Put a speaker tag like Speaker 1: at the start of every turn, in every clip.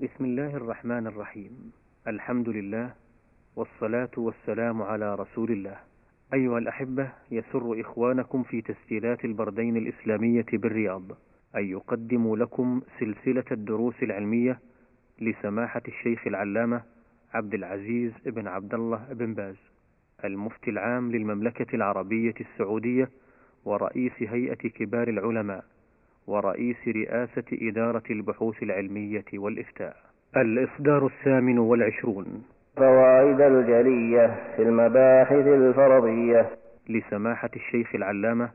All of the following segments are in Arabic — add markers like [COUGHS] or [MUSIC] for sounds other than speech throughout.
Speaker 1: بسم الله الرحمن الرحيم. الحمد لله والصلاة والسلام على رسول الله. أيها الأحبة يسر إخوانكم في تسجيلات البردين الإسلامية بالرياض. أن يقدموا لكم سلسلة الدروس العلمية لسماحة الشيخ العلامة عبد العزيز بن عبد الله بن باز المفتي العام للمملكة العربية السعودية ورئيس هيئة كبار العلماء. ورئيس رئاسة إدارة البحوث العلمية والإفتاء. الإصدار الثامن والعشرون.
Speaker 2: فوائد الجلية في المباحث الفرضية.
Speaker 1: لسماحة الشيخ العلامة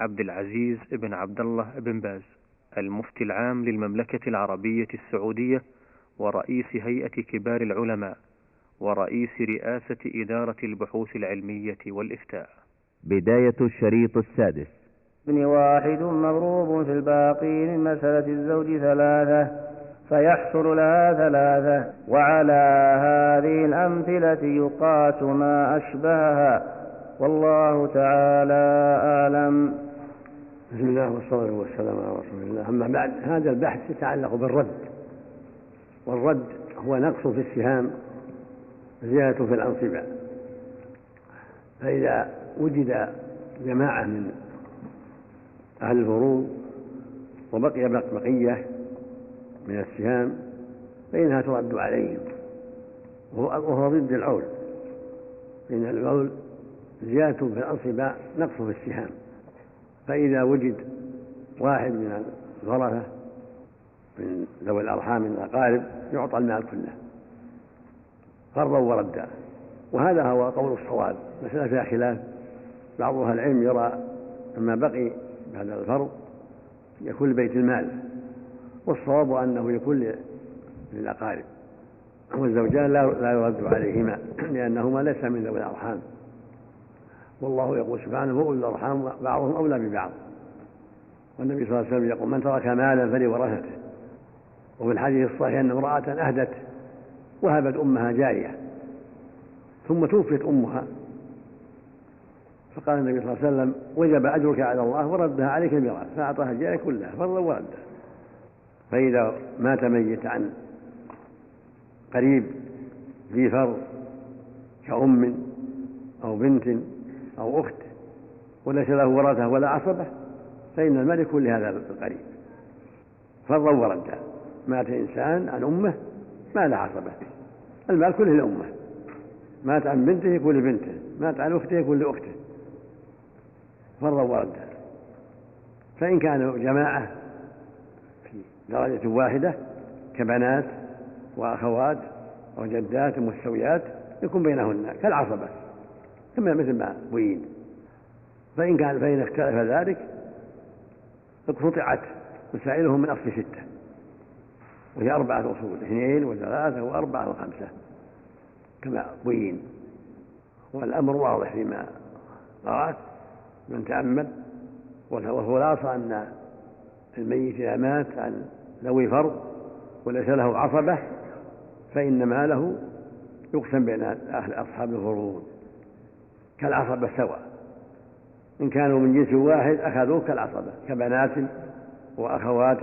Speaker 1: عبد العزيز بن عبد الله بن باز المفتي العام للمملكة العربية السعودية ورئيس هيئة كبار العلماء ورئيس رئاسة إدارة البحوث العلمية والإفتاء.
Speaker 3: بداية الشريط السادس.
Speaker 2: ابن واحد مضروب في الباقي من مسألة الزوج ثلاثة فيحصل لها ثلاثة وعلى هذه الأمثلة يقاس ما أشبهها. والله تعالى أعلم.
Speaker 4: بسم الله والصلاة والسلام على رسول الله. أما بعد هذا البحث يتعلق بالرد. والرد هو نقص في السهام زيادة في الأنصبة. فإذا وجد جماعة من أهل الفروض وبقي بقية من السهام فإنها ترد عليهم. وهو ضد العول. فإن العول زيادة في الأنصبة نقص في السهام. فإذا وجد واحد من الورثة من ذوي الأرحام من الأقارب يعطى المال كله. فرضا وردا. وهذا هو قول الصواب. مسألة فيها خلاف. بعض أهل العلم يرى أما بقي بعد الفرض يكون لبيت المال والصواب أنه يكون للأقارب. والزوجان لا لا يرد عليهما لأنهما ليس من ذوي الأرحام. والله يقول سبحانه وأولي الأرحام بعضهم أولى ببعض. والنبي صلى الله عليه وسلم يقول من ترك مالا فلورثته. وفي الحديث الصحيح أن امرأة أهدت وهبت أمها جارية ثم توفيت أمها فقال النبي صلى الله عليه وسلم وجب أجرك على الله وردها عليك الميراث فأعطاها الجارية كلها فرضا وردا فإذا مات ميت عن قريب ذي فرض كأم أو بنت أو أخت وليس له ورثة ولا عصبة فإن المال يكون لهذا القريب. فرضا وردا مات إنسان عن أمه ما له عصبة. المال كله لأمه. مات عن بنته يكون لبنته مات عن أخته يكون لأخته فرضا وردا فإن كانوا جماعة في درجة واحدة كبنات وأخوات وجدات مستويات يكون بينهن كالعصبة كما مثل ما بين. فإن كان فإن اختلف ذلك اقتطعت مسائلهم من أصل ستة وهي أربعة أصول اثنين وثلاثة وأربعة وخمسة كما بين. والأمر واضح فيما قرأت. من تأمل والخلاصة أن الميت إذا مات عن ذوي فرض وليس له عصبة فإن ماله يقسم بين أهل أصحاب الفروض كالعصبة سواء. إن كانوا من جنس واحد أخذوه كالعصبة كبنات وأخوات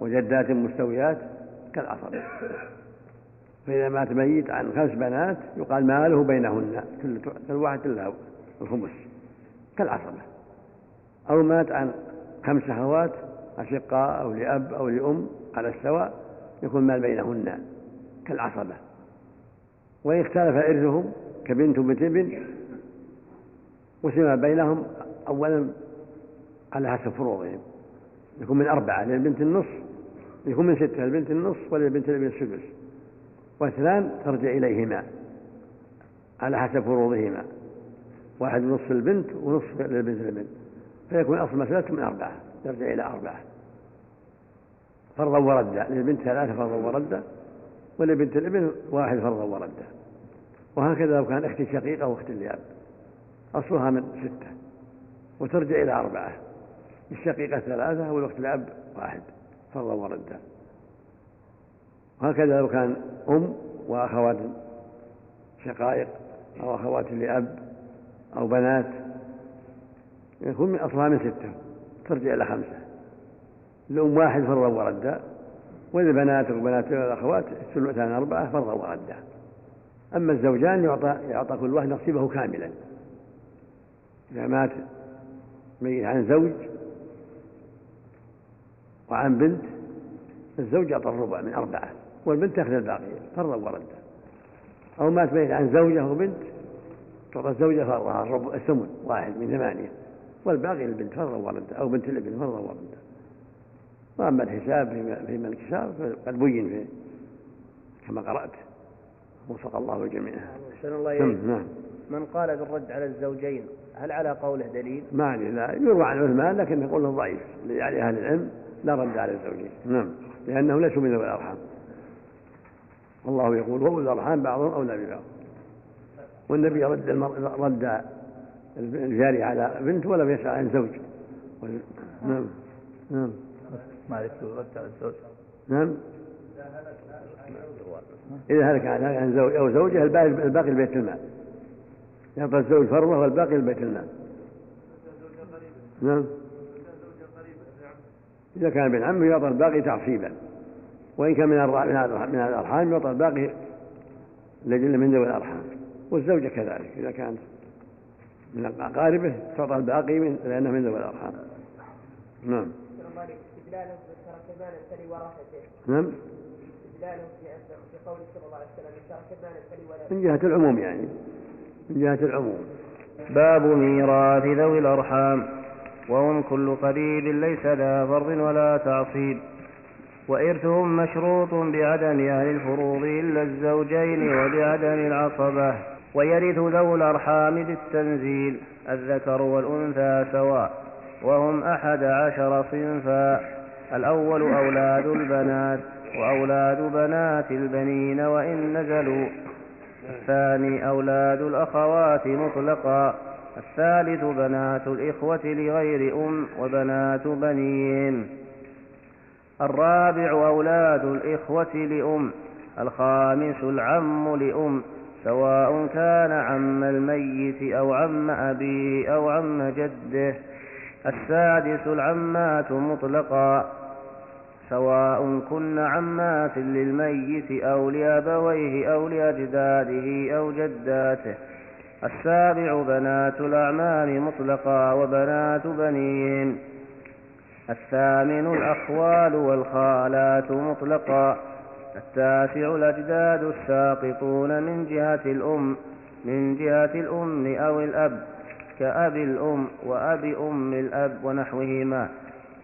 Speaker 4: وجدات مستويات كالعصبة. فإذا مات ميت عن خمس بنات يقال ماله بينهن كل واحد له الخمس. كالعصبة أو مات عن خمس أخوات أشقاء أو لأب أو لأم على السواء يكون مال بينهن كالعصبة وإن اختلف إرثهم كبنت وبنت ابن وسمى بينهم أولا على حسب فروضهم يكون من أربعة للبنت النصف يكون من ستة للبنت النصف وللبنت الابن السدس. واثنان ترجع إليهما على حسب فروضهما واحد نصف البنت ونصف للبنت الابن فيكون أصل مسألة من أربعة يرجع إلى أربعة. فرضا وردا للبنت ثلاثة فرضا وردا ولبنت الابن واحد فرضا وردا وهكذا لو كان أخت شقيقة وأخت لأب أصلها من ستة وترجع إلى أربعة. الشقيقة ثلاثة والأخت الأب واحد فرضا وردا وهكذا لو كان أم وأخوات شقائق أو أخوات لأب أو بنات يكون من أصلها من ستة ترجع إلى خمسة. الأم واحد فرضا وردا وللبنات وبنات الأخوات الثلثان أربعة فرضا وردا. أما الزوجان يعطى يعطى كل واحد نصيبه كاملا. إذا مات ميت عن زوج وعن بنت الزوج يعطى الربع من أربعة والبنت تأخذ الباقي فرضا وردا. أو مات ميت عن زوجة وبنت تعطى الزوجة فرضها الربع الثمن واحد من ثمانية والباقي للبنت فرضا وردا أو بنت الابن فرضا وردا وأما الحساب في الكسار فقد بين في كما قرأت. وفق الله الجميع
Speaker 2: أحسن الله
Speaker 4: نعم نعم.
Speaker 2: من قال بالرد على الزوجين هل على قوله دليل؟
Speaker 4: ما عليه لا. يروى عن عثمان لكن يقول ضعيف يعني أهل العلم لا رد على الزوجين. نعم لأنه ليسوا من ذوي الأرحام. والله يقول هو الأرحام بعضهم أولى ببعض. والنبي رد. رد الجارية على بنت ولم يسأل عن زوج نعم. نعم.
Speaker 2: ما رد على الزوج.
Speaker 4: نعم. إذا هلك عن زوج أو زوجة الباقي الباقي لبيت المال يعطى الزوج فرضه والباقي لبيت المال نعم. إذا كان ابن عمه يعطى الباقي تعصيبا. وإن كان من من الأرحام يعطى الباقي لجل من ذوي الأرحام. والزوجة كذلك إذا كانت من أقاربه تعطى الباقي من لأنه من ذوي الأرحام. نعم. نعم. من جهة العموم يعني. من جهة العموم.
Speaker 2: باب ميراث ذوي الأرحام. وهم كل قريب ليس ذا فرض ولا تعصيب. وإرثهم مشروط بعدم أهل الفروض إلا الزوجين وبعدم العصبة. ويرث ذو الأرحام بالتنزيل الذكر والأنثى سواء وهم أحد عشر صنفا. الأول أولاد البنات وأولاد بنات البنين وإن نزلوا. الثاني أولاد الأخوات مطلقا. الثالث بنات الإخوة لغير أم وبنات بنين. الرابع أولاد الإخوة لأم. الخامس العم لأم. سواء كان عم الميت أو عم أبيه أو عم جده. السادس العمات مطلقا. سواء كن عمات للميت أو لأبويه أو لأجداده أو جداته. السابع بنات الأعمام مطلقا وبنات بنين. الثامن الأخوال والخالات مطلقا. التاسع الأجداد الساقطون من جهة الأم من جهة الأم أو الأب كأب الأم وأب أم الأب ونحوهما.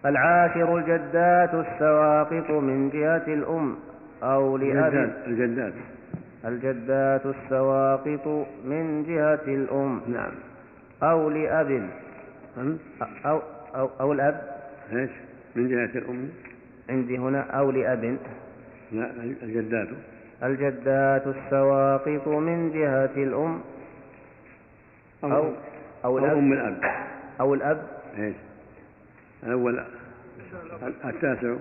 Speaker 2: العاشر الجدات السواقط من جهة الأم أو لأب.
Speaker 4: الجدات.
Speaker 2: الجدات السواقط من جهة الأم.
Speaker 4: نعم.
Speaker 2: أو لأب. أو أو أو الأب.
Speaker 4: إيش؟ من جهة الأم.
Speaker 2: عندي هنا أو لأب.
Speaker 4: الجدات
Speaker 2: الجدات السواقط من جهة الأم. أو أو,
Speaker 4: أو الأب. أم الأب.
Speaker 2: أو الأب.
Speaker 4: إيش؟ الأول التاسع.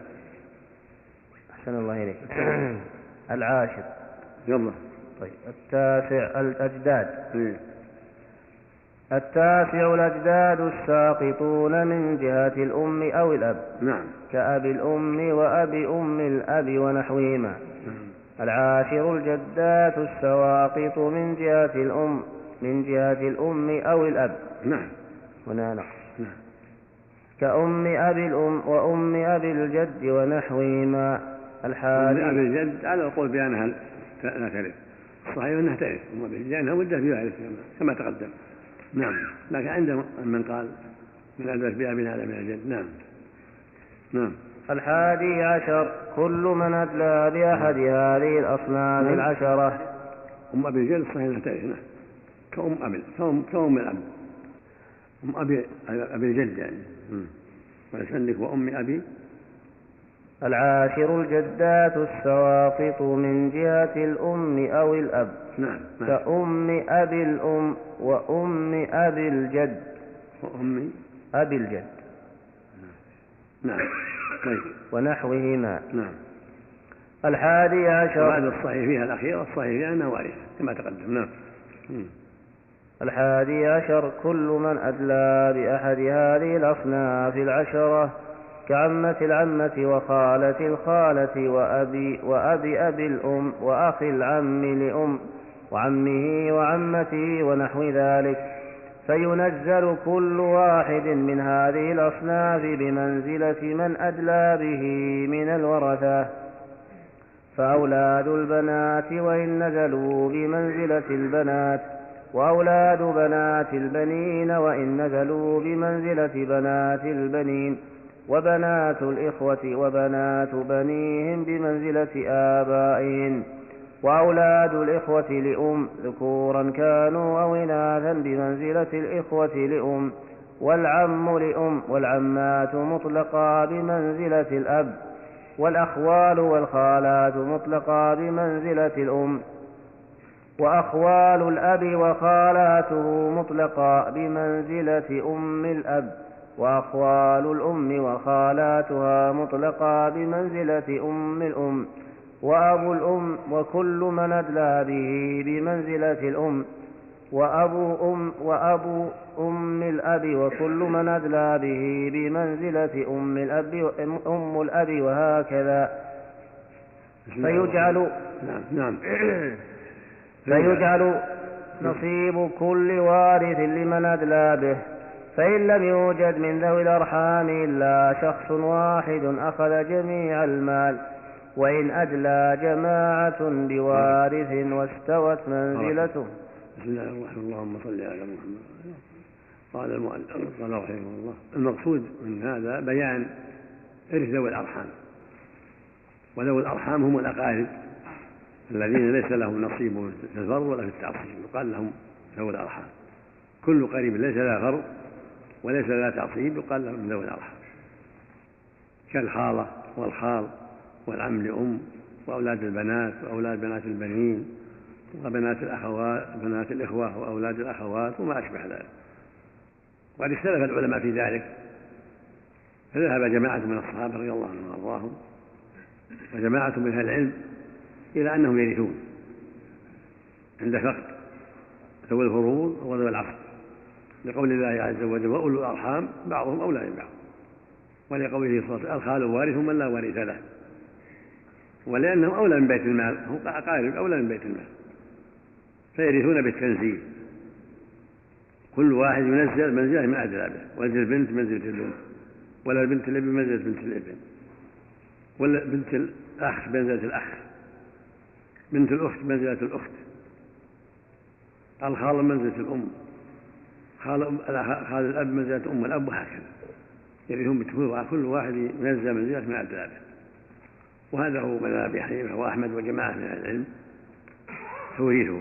Speaker 2: أحسن الله إليك. [CLEARS THROAT] العاشر.
Speaker 4: يلا.
Speaker 2: طيب التاسع الأجداد.
Speaker 4: إيه؟
Speaker 2: التاسع الأجداد الساقطون من جهة الأم أو الأب.
Speaker 4: نعم.
Speaker 2: كأب الأم وأب أم الأب ونحوهما. نعم. العاشر الجدات السواقط من جهة الأم من جهة الأم أو الأب.
Speaker 4: نعم.
Speaker 2: هنا نقص نعم. كأم أبي الأم وأم أبي الجد ونحوهما. الحادي
Speaker 4: أبي الجد على القول بأنها لا ترث الصحيح أنها ترث أم أبي لأنها ولدت بوارث كما تقدم. نعم. لكن عند من قال من أدرك بأب هذا من الجد نعم. نعم.
Speaker 2: الحادي عشر كل من أدلى بأحد هذه الأصناف نعم. العشرة.
Speaker 4: أم أبي الجد صحيح ترث نعم. كأم أبي كأم كأم الأب. أم أبي أبي الجد يعني. وليس وأم أبي
Speaker 2: العاشر الجدات السواقط من جهة الأم أو الأب.
Speaker 4: نعم,
Speaker 2: نعم. كأم أبي الأم وأم أبي الجد.
Speaker 4: وأم؟
Speaker 2: أبي الجد.
Speaker 4: نعم. طيب.
Speaker 2: ونحوهما.
Speaker 4: نعم.
Speaker 2: الحادي عشر.
Speaker 4: وهذا الصحيح فيها الأخير والصحيح فيها أنها وارثة كما تقدم. نعم.
Speaker 2: الحادي عشر كل من أدلى بأحد هذه الأصناف العشرة. كعمة العمة وخالة الخالة وأبي, وأبي أبي الأم وأخي العم لأم وعمه وعمته ونحو ذلك. فينزل كل واحد من هذه الأصناف بمنزلة من أدلى به من الورثة. فأولاد البنات وإن نزلوا بمنزلة البنات وأولاد بنات البنين وإن نزلوا بمنزلة بنات البنين. وبنات الإخوة وبنات بنيهم بمنزلة آبائهم وأولاد الإخوة لأم ذكورا كانوا أو إناثا بمنزلة الإخوة لأم والعم لأم والعمات مطلقا بمنزلة الأب والأخوال والخالات مطلقا بمنزلة الأم وأخوال الأب وخالاته مطلقا بمنزلة أم الأب وأخوال الأم وخالاتها مطلقا بمنزلة أم الأم وأبو الأم وكل من أدلى به بمنزلة الأم وأبو أم وأبو أم الأب وكل من أدلى به بمنزلة أم الأب أم الأب وهكذا. فيجعل
Speaker 4: نعم نعم.
Speaker 2: فيجعل نصيب كل وارث لمن أدلى به. فإن لم يوجد من ذوي الأرحام إلا شخص واحد أخذ جميع المال وإن أدلى جماعة بوارث واستوت منزلته.
Speaker 4: بسم الله الرحمن الرحيم. اللهم صل على محمد. قال المؤلف قال رحمه الله المقصود من هذا بيان إرث ذوي الأرحام. وذوي الأرحام هم الأقارب الذين ليس لهم نصيب في الفرض ولا في التعصيب يقال لهم ذوي الأرحام. كل قريب ليس له فرض وليس له تعصيب يقال لهم ذوي الأرحام. كالخالة والخال والعم لأم وأولاد البنات وأولاد بنات البنين وبنات الأخوات بنات الإخوة وأولاد الأخوات وما أشبه ذلك. وقد اختلف العلماء في ذلك. فذهب جماعة من الصحابة رضي الله عنهم وأرضاهم وجماعة من أهل العلم إلى أنهم يرثون عند فقد ذوي الفروض وذوي العصر لقول الله عز وجل وأولو الأرحام بعضهم أولى من بعض. ولقوله صلى الله عليه وسلم الخال وارث من لا وارث له. ولأنهم أولى من بيت المال هم أقارب أولى من بيت المال. فيرثون بالتنزيل. كل واحد ينزل منزلة من أدلى به ولد البنت منزلة البنت ولا بنت الابن منزلة بنت الابن. ولا بنت الأخ منزلة الأخ. بنت الأخت منزلة الأخت. الخال منزلة الأم. خال خال الأب منزلة أم الأب وهكذا. يرثون بالتفويض كل واحد ينزل منزلة من به وهذا هو مذهب ابي حنيفه واحمد وجماعة من العلم توريثه.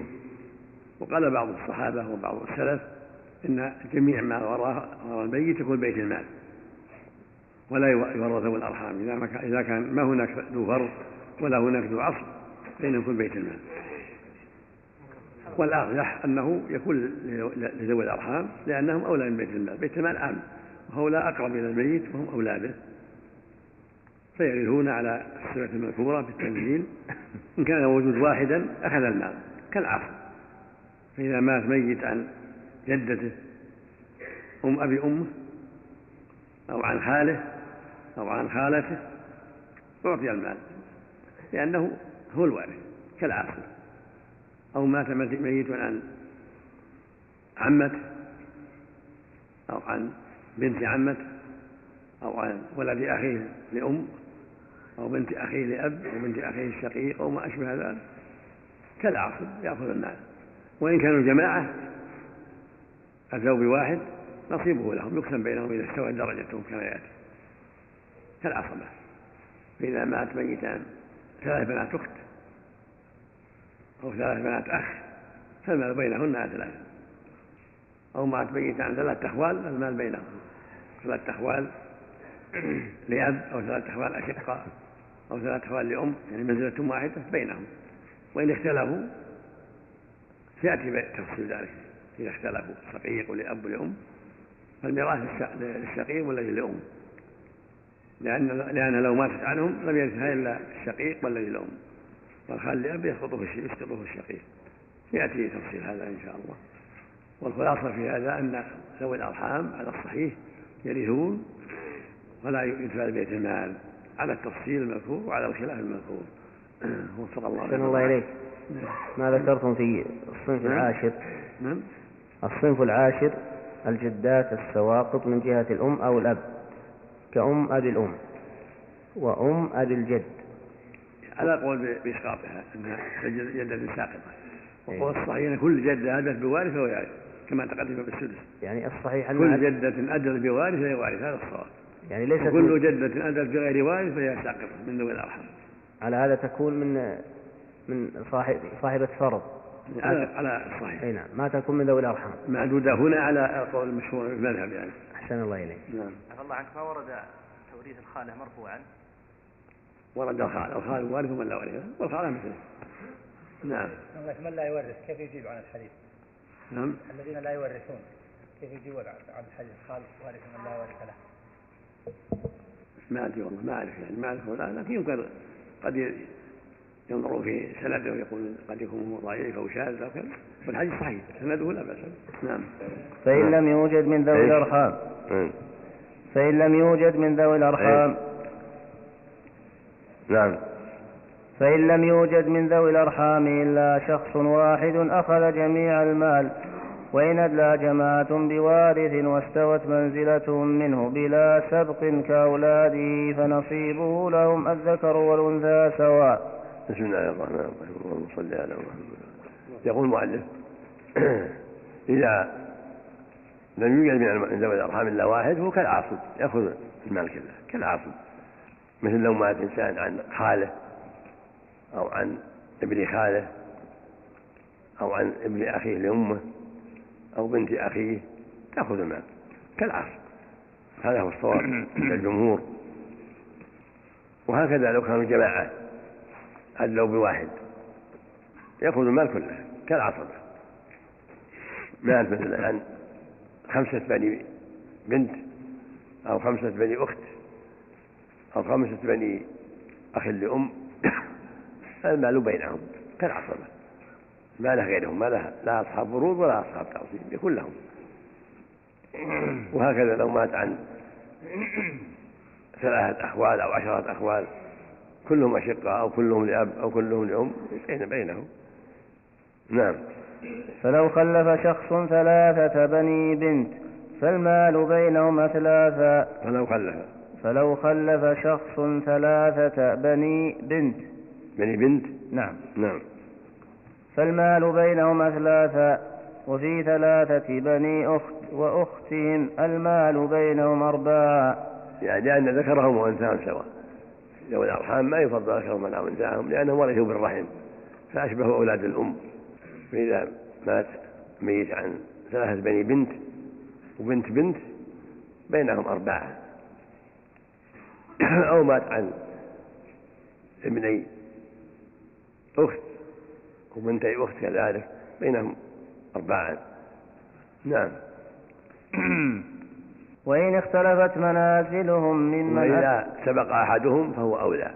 Speaker 4: وقال بعض الصحابة وبعض السلف إن جميع ما وراء وراء الميت يكون بيت المال. ولا يورث الأرحام. إذا كان ما هناك ذو فرض ولا هناك ذو عصر فإنه يكون بيت المال. والارجح أنه يكون لذوي الأرحام لأنهم أولى من بيت المال. بيت المال عام وهؤلاء أقرب إلى الميت وهم اولاده فيرثون على السنة المذكورة بالتنزيل إن كان وجود واحدا أخذ المال كالعصر فإذا مات ميت عن جدته أم أبي أمه أو عن خاله أو عن خالته أعطي المال. لأنه هو الوارث كالعاصر أو مات ميت عن عمته أو عن بنت عمته أو عن ولد أخيه لأم أو بنت أخيه لأب أو بنت أخيه الشقيق أو ما أشبه ذلك كالعاصب يأخذ المال وإن كانوا جماعة أتوا بواحد نصيبه لهم يقسم بينهم إذا استوت درجتهم كما يأتي. كالعصبة. فإذا مات ميتان ثلاث بنات أخت أو ثلاث بنات أخ فالمال بينهن على ثلاثة أو مات ميتان ثلاث أخوال المال بينهم ثلاث أخوال [CLEARS THROAT] لأب أو ثلاث أخوال أشقاء أو ثلاث أخوال لأم يعني منزلة واحدة بينهم. وإن اختلفوا سيأتي تفصيل ذلك. إذا اختلفوا شقيق ولأب ولأم فالميراث للشقيق والذي لأم. لأن لأن لو ماتت عنهم لم يرثها إلا الشقيق والذي لأم. والخال لأب يسقط في يسقط في الشقيق. يأتي تفصيل هذا إن شاء الله. والخلاصة في هذا أن ذوي الأرحام على الصحيح يرثون ولا يدفع بيت المال على التفصيل المذكور وعلى الخلاف المذكور. [CLEARS THROAT] وفق الله
Speaker 2: أحسن الله إليك. ما ذكرتم في الصنف
Speaker 4: نعم.
Speaker 2: العاشر؟
Speaker 4: نعم.
Speaker 2: الصنف العاشر الجدات السواقط من جهة الأم أو الأب. كأم أبي الأم. وأم أبي الجد.
Speaker 4: على قول بإسقاطها أنها جدة ساقطة. وقول الصحيح أن كل جدة أدت بوارث ويعرف كما تقدم بالسدس
Speaker 2: يعني الصحيح
Speaker 4: كل
Speaker 2: أن
Speaker 4: جدة أدت بوارث فهي وارث هذا الصواب.
Speaker 2: يعني ليست
Speaker 4: وكل جدة أدت بغير وارث فهي ساقطة من ذوي الأرحام.
Speaker 2: على هذا تكون من من صاحب صاحبة فرض.
Speaker 4: على على الصحيح.
Speaker 2: أي نعم. ما تكون من ذوي الأرحام.
Speaker 4: معدودة هنا على القول المشهور في المذهب يعني.
Speaker 2: أحسن الله إليك.
Speaker 4: نعم.
Speaker 1: عفى الله عنك ما ورد توريث الخالة مرفوعا؟
Speaker 4: ورد الخال الخال وارث ومن لا وارث له والخالة مثله نعم
Speaker 5: من لا يورث كيف يجيب عن الحديث؟
Speaker 4: نعم
Speaker 5: الذين لا يورثون كيف يجيب عن الحديث؟ خال وارث من لا وارث له.
Speaker 4: ما أدري والله ما أعرف يعني ما أعرف ولا لكن يمكن قد ينظروا في سنده ويقول قد يكون ضعيف أو شاذ أو كذا والحديث صحيح سنده لا بأس به. نعم
Speaker 2: فإن لم يوجد من ذوي
Speaker 3: إيش؟
Speaker 2: الأرحام
Speaker 3: مم.
Speaker 2: فإن لم يوجد من ذوي الأرحام
Speaker 3: نعم.
Speaker 2: فإن لم يوجد من ذوي الأرحام إلا شخص واحد أخذ جميع المال وإن أدلى جماعة بوارث واستوت منزلتهم منه بلا سبق كأولاده فنصيبه لهم الذكر والأنثى سواء.
Speaker 3: بسم الله الرحمن الرحيم. اللهم صل على محمد. يقول المؤلف [CLEARS THROAT] إذا لم يوجد من ذوي الأرحام إلا واحد فهو كالعاصب يأخذ المال كله كالعاصب مثل لو مات إنسان عن خاله أو عن ابن خاله أو عن ابن أخيه لأمه أو بنت أخيه تأخذ المال كالعاصب هذا هو الصواب [COUGHS] عند الجمهور. وهكذا لو كانوا جماعة أدلوا بواحد يأخذ المال كله كالعصبة مال مثلا عن خمسة بني بنت أو خمسة بني أخت. أو خمسة بني أخ لأم. [COUGHS] المال بينهم كالعصبة ما له غيرهم ما له لا أصحاب فروض ولا أصحاب تعصيب يكون لهم. [COUGHS] وهكذا لو مات عن [COUGHS] ثلاثة أخوال أو عشرة أخوال كلهم أشقاء أو كلهم لأب أو كلهم لأم بين بينهم. نعم.
Speaker 2: فلو خلف شخص ثلاثة بني بنت فالمال بينهم أثلاثا
Speaker 3: فلو خلف.
Speaker 2: فلو خلف شخص ثلاثة بني بنت.
Speaker 3: بني بنت؟
Speaker 2: نعم.
Speaker 3: نعم.
Speaker 2: فالمال بينهم أثلاثا وفي ثلاثة بني أخت وأختهم المال بينهم أربعا
Speaker 3: يعني لأن ذكرهم وأنثاهم سواء. ذوي الأرحام ما يفضل ذكرهم على أنثاهم لأنهم ورثوا بالرحم. فأشبهوا أولاد الأم. فإذا مات ميت عن ثلاثة بني بنت وبنت بنت بينهم أربعة [COUGHS] أو مات عن ابني أخت وبنتي أخت كذلك بينهم أربعة. نعم. [COUGHS]
Speaker 2: وإن اختلفت منازلهم من من
Speaker 3: وإذا سبق أحدهم فهو أولى.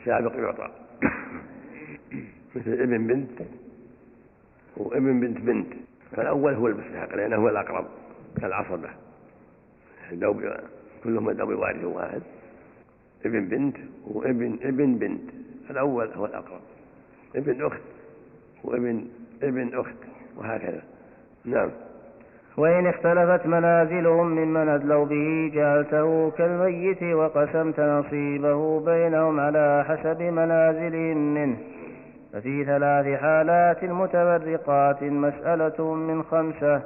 Speaker 3: السابق يعطى. [COUGHS] مثل ابن بنت وابن بنت بنت. فالأول هو المستحق لأنه هو الأقرب كالعصبة. كلهم ذوب وارث واحد ابن بنت وابن ابن بنت. الأول هو الأقرب. ابن أخت وابن ابن أخت وهكذا. نعم.
Speaker 2: وإن اختلفت منازلهم ممن أدلوا به جعلته كالميت وقسمت نصيبه بينهم على حسب منازلهم منه. ففي ثلاث حالات متفرقات مسألة من خمسة.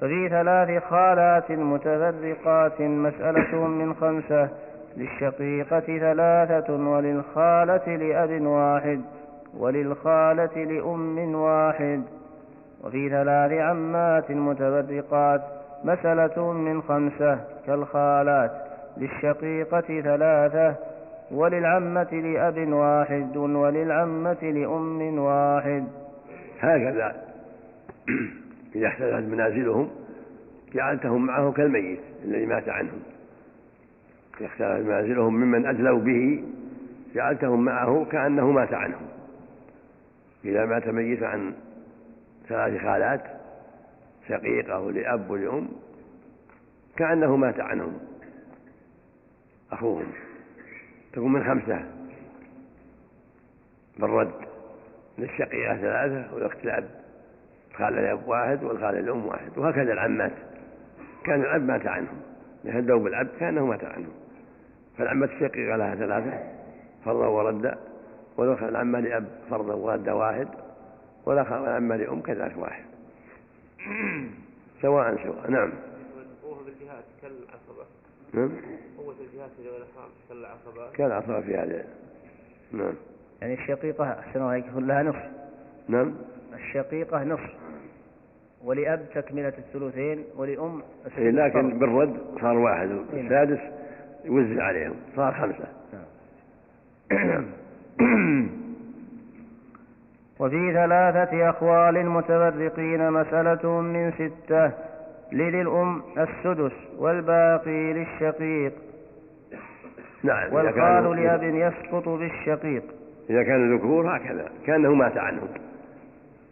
Speaker 2: ففي ثلاث خالات متفرقات مسألة من خمسة. للشقيقة ثلاثة وللخالة لأب واحد وللخالة لأم واحد وفي ثلاث عمات متفرقات مسألة من خمسة كالخالات للشقيقة ثلاثة وللعمة لأب واحد وللعمة لأم واحد
Speaker 3: هكذا إذا اختلفت منازلهم جعلتهم معه كالميت الذي مات عنهم. اختلفت منازلهم ممن أدلوا به جعلتهم معه كأنه مات عنهم إذا مات ميت عن ثلاث خالات شقيقة ولأب ولأم كأنه مات عنهم. أخوهم تكون من خمسة بالرد للشقيقة ثلاثة والأخت الأب الخالة الأب واحد والخالة الأم واحد وهكذا العمات كان الأب مات عنهم يهدوا بالأب كأنه مات عنهم. فالعمة الشقيقة لها ثلاثة فرضا وردا والأخت العمة لأب فرضا وردا واحد والأخ العمة لأم كذلك واحد. سواء سواء نعم.
Speaker 6: قوة بالجهات كالعصبة.
Speaker 3: نعم.
Speaker 6: قوة الجهات في كالعصبة.
Speaker 3: كالعصبة في هذا. نعم.
Speaker 2: يعني الشقيقة أحسن الله يكون لها نصف.
Speaker 3: نعم.
Speaker 2: الشقيقة نصف. ولأب تكملة الثلثين ولأم
Speaker 3: إيه لكن. بالرد صار واحد.
Speaker 2: نعم.
Speaker 3: السادس يوزع عليهم. صار خمسة. [COUGHS]
Speaker 2: وفي ثلاثة أخوال متفرقين مسألة من ستة. لذي الأم السدس والباقي للشقيق.
Speaker 3: نعم كانوا-
Speaker 2: لأب يسقط بالشقيق.
Speaker 3: إذا كانوا ذكور هكذا كأنه مات عنهم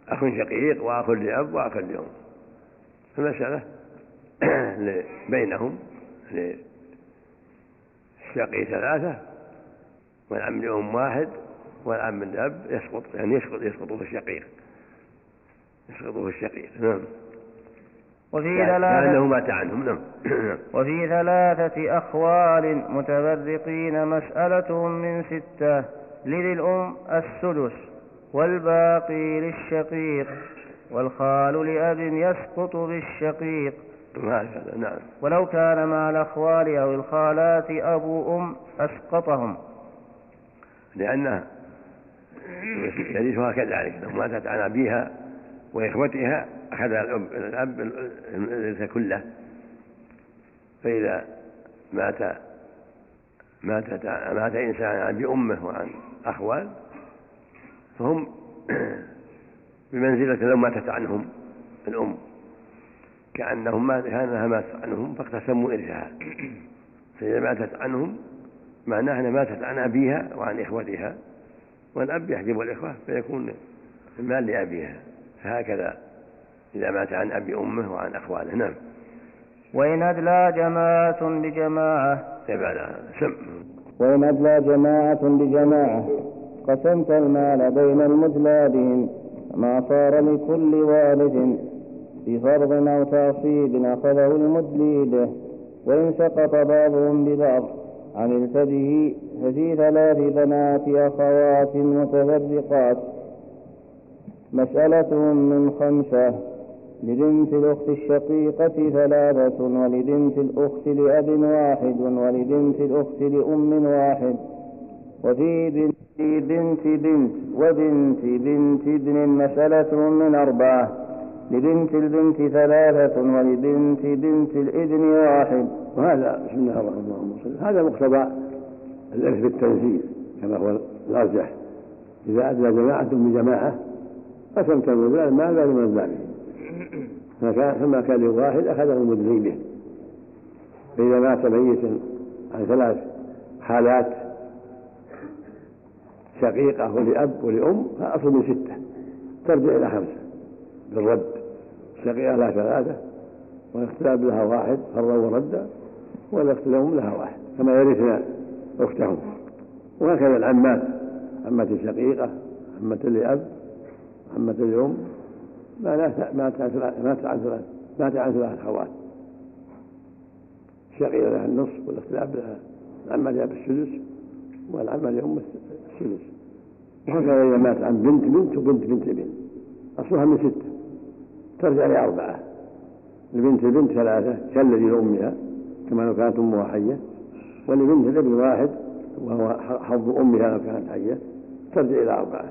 Speaker 3: أخ شقيق وأخ لأب وأخ لأم. المسألة [COUGHS] بينهم للشقي ثلاثة والعم لأم واحد والعم لأب يسقط يعني يسقط يسقط في الشقيق. يسقط في الشقيق نعم.
Speaker 2: وفي ثلاثة
Speaker 3: مات عنهم نعم. [COUGHS]
Speaker 2: وفي ثلاثة أخوال متفرقين مسألة من ستة لذي الأم السدس والباقي للشقيق والخال لأب يسقط بالشقيق
Speaker 3: هكذا نعم.
Speaker 2: ولو كان مع الأخوال أو الخالات أبو أم أسقطهم.
Speaker 3: لأنه يرثها كذلك لو ماتت عن أبيها وإخوتها أخذ الأب الأب الإرث كله. فإذا مات مات مات إنسان عن أبي أمه وعن أخوال فهم [COUGHS] بمنزلة لو ماتت عنهم الأم. كأنهم ما كأنها ماتت عنهم فاقتسموا إرثها. فإذا ماتت عنهم معناه أنها ماتت عن أبيها وعن إخوتها والأب يحجب الإخوة فيكون المال لأبيها. فهكذا إذا مات عن أبي أمه وعن أخواله. نعم.
Speaker 2: وإن أدلى جماعة بجماعة.
Speaker 3: يبقى سم.
Speaker 2: وإن أدلى جماعة بجماعة قسمت المال بين المدلى بهم ما صار لكل والد في فرض أو تعصيب أخذه المدلي به وإن سقط بعضهم ببعض. عملت به ففي ثلاث بنات أخوات متفرقات. مسألتهم من خمسة لبنت الأخت الشقيقة ثلاثة ولبنت الأخت لأب واحد ولبنت الأخت لأم واحد. وفي بنت بنت بنت وبنت بنت ابن مسألة من أربعة. لبنت البنت ثلاثة ولبنت بنت الابن واحد.
Speaker 4: وهذا بسم الله الرحمن الرحيم. هذا مقتضى الإرث بالتنزيل كما هو الأرجح إذا أدلى جماعة بجماعة قسمت المال المال بين من فكان فما كان لواحد أخذه المدلي به. فإذا مات ميت عن ثلاث حالات شقيقة ولأب ولأم فأصل من ستة. ترجع إلى خمسة بالرد. الشقيقة لها ثلاثة والاختلاف لها واحد فرا وردا والأخت لهم لها واحد كما يرثن أختهم. وهكذا العمات عمة الشقيقة عمة لأب عمة الأم ما مات عن مات عن ثلاث مات عن ثلاث أخوات الشقيقة لها النصف والأخت لأب لها العمة لأب السدس والعمة لأم السدس. وهكذا إذا مات عن بنت بنت وبنت بنت ابن أصلها من ستة. ترجع لأربعة لبنت البنت ثلاثة كالذي لأمها كما لو كانت أمها حية. ولبنت الابن واحد وهو حظ أمها لو كانت حية. ترجع إلى أربعة.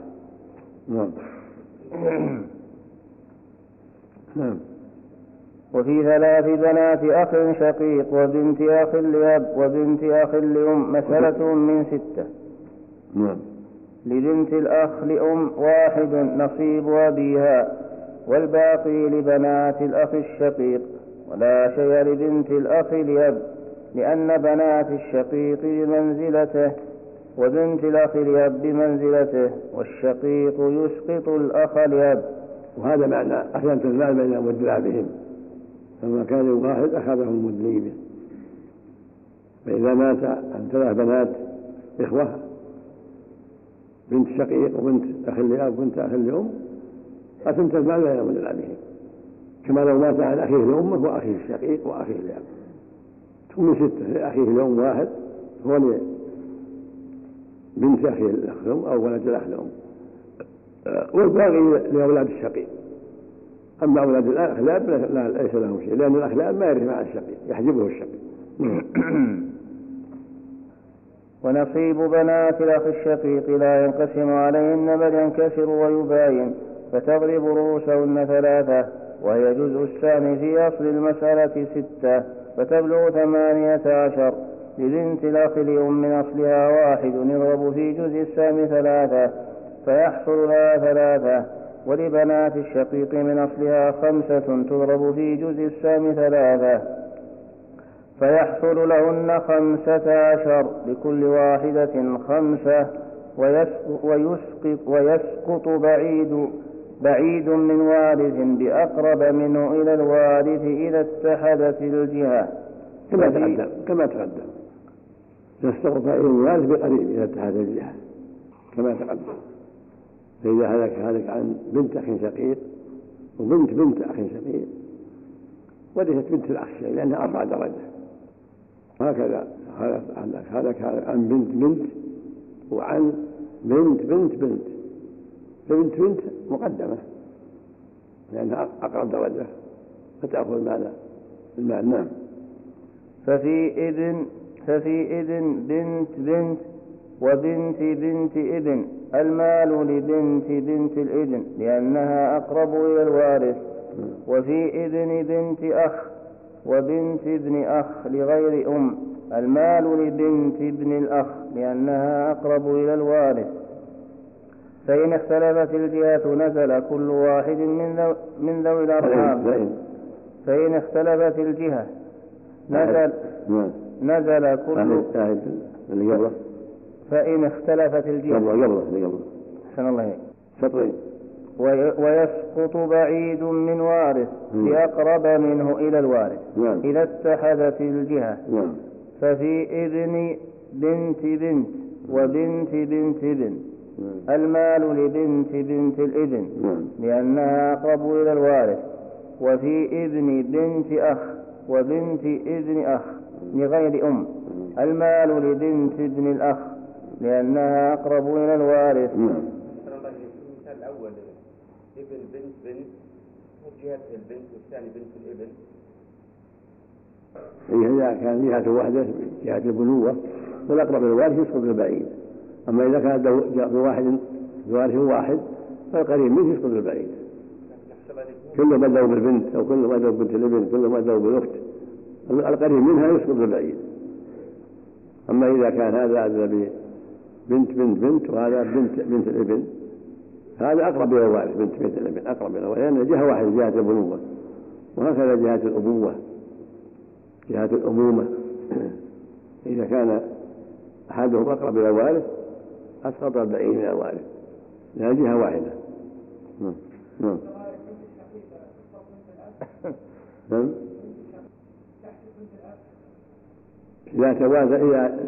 Speaker 4: نعم. [COUGHS] نعم.
Speaker 2: وفي ثلاث بنات أخ شقيق وبنت أخ لأب وبنت أخ لأم مسألة من ستة.
Speaker 4: نعم.
Speaker 2: لبنت الأخ لأم واحد نصيب أبيها. والباقي لبنات الأخ الشقيق ولا شيء لبنت الأخ لأب لأن بنات الشقيق بمنزلته وبنت الأخ لأب بمنزلته والشقيق يسقط الأخ لأب
Speaker 4: وهذا معنى أحيانا المال بين مدلى بهم فما كان واحد أخذه المدلي به فإذا مات عن ثلاث بنات إخوة بنت شقيق وبنت أخ لأب وبنت أخ لأم قسمت المال بينهم لأبيهم كما لو مات عن أخيه لأمه وأخيه الشقيق وأخيه لأب تكون ستة لأخيه لأم واحد هو بنت أخيه الأخ لأم أو ولد الأخ لأم والباقي لأولاد الشقيق. أما أولاد الأخلاب لا ليس لهم شيء لأن الأخلاب ما يرث مع الشقيق يحجبه الشقيق. [COUGHS]
Speaker 2: ونصيب بنات الأخ الشقيق لا ينقسم عليهن بل ينكسر ويباين. فتضرب رؤوسهن ثلاثة وهي جزء السهم في أصل المسألة ستة فتبلغ ثمانية عشر. لبنت الأخ لأم من أصلها واحد يضرب في جزء السهم ثلاثة فيحصل لها ثلاثة. ولبنات الشقيق من أصلها خمسة تضرب في جزء السهم ثلاثة. فيحصل لهن خمسة عشر لكل واحدة خمسة ويسقط, ويسقط بعيد بعيد من وارث بأقرب منه إلى الوارث إذا اتحدت الجهة.
Speaker 4: كما تقدم كما تقدم. بعيد من الوارث بقريب إذا اتحدت الجهة. كما تقدم. فإذا هلك هلك عن بنت أخ شقيق وبنت بنت أخ شقيق ورثت بنت الأخ الشقيق لأنها أرفع درجة. هكذا هلك هلك عن بنت بنت وعن بنت بنت بنت. فبنت بنت مقدمة لأنها أقرب درجة فتأخذ مال المال نعم.
Speaker 2: ففي ابن ففي ابن بنت بنت وبنت بنت ابن المال لبنت بنت الابن لأنها أقرب إلى الوارث. وفي ابن بنت أخ وبنت ابن أخ لغير أم. المال لبنت ابن الأخ لأنها أقرب إلى الوارث. فإن اختلفت الجهات نزل كل واحد من ذو من ذوي الأرحام. فإن اختلفت الجهة نزل. نزل كل
Speaker 4: اللي قبله.
Speaker 2: فإن اختلفت الجهة.
Speaker 4: قبله اللي قبله.
Speaker 2: أحسن الله
Speaker 4: سطرين
Speaker 2: ويسقط بعيد من وارث بأقرب منه إلى الوارث.
Speaker 4: نعم.
Speaker 2: إذا اتحدت الجهة.
Speaker 4: نعم.
Speaker 2: ففي ابن بنت بنت وبنت بنت بنت. المال لبنت بنت الابن
Speaker 4: نعم.
Speaker 2: لأنها أقرب إلى الوارث. وفي ابن بنت أخ وبنت ابن أخ لغير أم. المال لبنت ابن الأخ لأنها أقرب إلى الوارث.
Speaker 6: المثال الأول ابن بنت بنت وجهة البنت والثاني بنت الابن
Speaker 4: إذا كان جهة واحدة جهة البنوة والأقرب إلى الوارث يسقط البعيد. أما إذا كان بواحد بوارث واحد فالقريب منه يسقط البعيد. كل ما بدأوا بالبنت أو كل ما بدأوا بنت الابن كل ما بدأوا بالأخت. القريب منها يسقط البعيد. أما إذا كان هذا بنت بنت بنت وهذا بنت بنت الابن هذا أقرب إلى الوارث بنت بنت الابن أقرب إلى الوارث لأن جهة واحدة جهة البنوة وهكذا جهة الأبوة. جهة الأمومة. [CLEARS THROAT] إذا كان أحدهم أقرب إلى الوارث أسقط البعيد من الوارث. لأن جهة واحدة. نعم نعم. نعم. إذا توازى إذا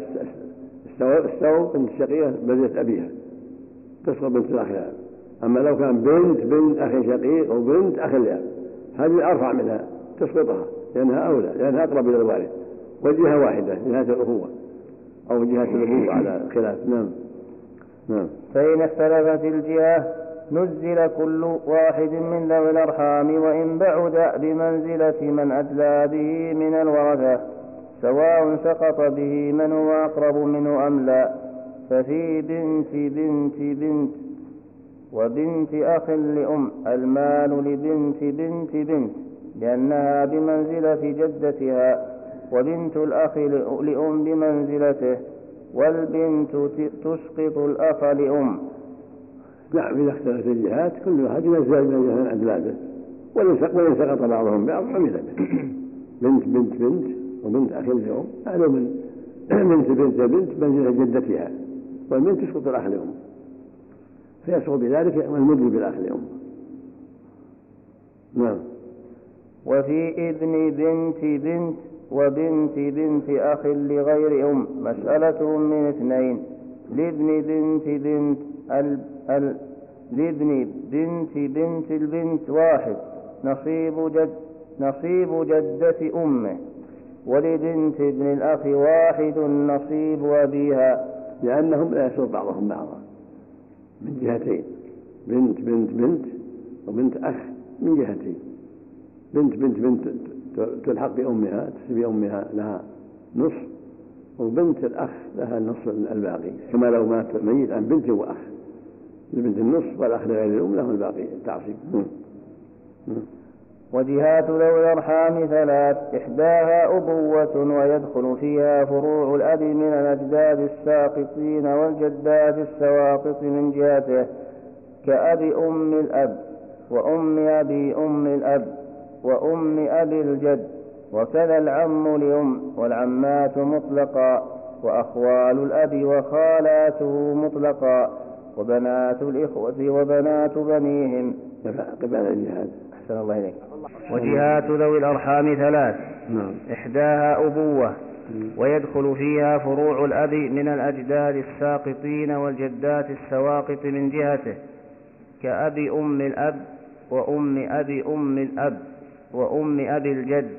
Speaker 4: استووا بنت الشقيقة بنت أبيها. تسقط بنت الأخ أما لو كان بنت بنت أخ شقيق أو بنت أخ لأب هذه أرفع منها تسقطها لأنها أولى لأنها أقرب إلى الوارث. وجهة واحدة جهة الأخوة أو جهة الأبوة على خلاف. نعم. نعم.
Speaker 2: فإن اختلفت الجهة نزل كل واحد من ذوي الأرحام وإن بعد بمنزلة من أدلى به من الورثة سواء سقط به من هو أقرب منه أم لا. ففي بنت بنت بنت وبنت أخ لأم المال لبنت بنت بنت لأنها بمنزلة جدتها وبنت الأخ لأم بمنزلته. والبنت تسقط الأخ لأم.
Speaker 4: نعم إذا اختلفت الجهات كل واحد ينزل من جهة أدلاده وإن سقط بعضهم بعض عمل به بنت بنت بنت وبنت أخ لأم. هذا من [CLEARS THROAT] بنت بنت بنت منزلة جدتها. والبنت تسقط الأخ لأم. فيسقط بذلك المدري بالأخ لأم. نعم.
Speaker 2: وفي ابن بنت بنت وبنت بنت أخ لغير أم مسألة من اثنين. لابن بنت بنت ال... ال... لابن بنت بنت البنت واحد. نصيب جد نصيب جدة أمه. ولبنت ابن الأخ واحد نصيب أبيها.
Speaker 4: لأنهم لا يسوق بعضهم بعضا. من جهتين. بنت بنت بنت وبنت أخ من جهتين. بنت بنت بنت تلحق بأمها تسبي أمها لها نصف وبنت الأخ لها النصف الباقي. كما لو مات ميت عن بنت وأخ. لبنت النصف والأخ لغير الأم له الباقي التعصيب.
Speaker 2: وجهات ذوي الأرحام ثلاث. إحداها أبوة ويدخل فيها فروع الأب من الأجداد الساقطين والجدات السواقط من جهته كأب أم الأب وأم أبي أم الأب. وأم أبي الجد وكذا العم لأم والعمات مطلقا وأخوال الأب وخالاته مطلقا وبنات الإخوة وبنات بنيهم.
Speaker 4: قبل الجهاد.
Speaker 2: أحسن الله إليك. وجهات ذوي الأرحام ثلاث.
Speaker 4: نعم.
Speaker 2: إحداها أبوة. ويدخل فيها فروع الأب من الأجداد الساقطين والجدات السواقط من جهته كأب أم الأب وأم أبي أم الأب. وأم أبي الجد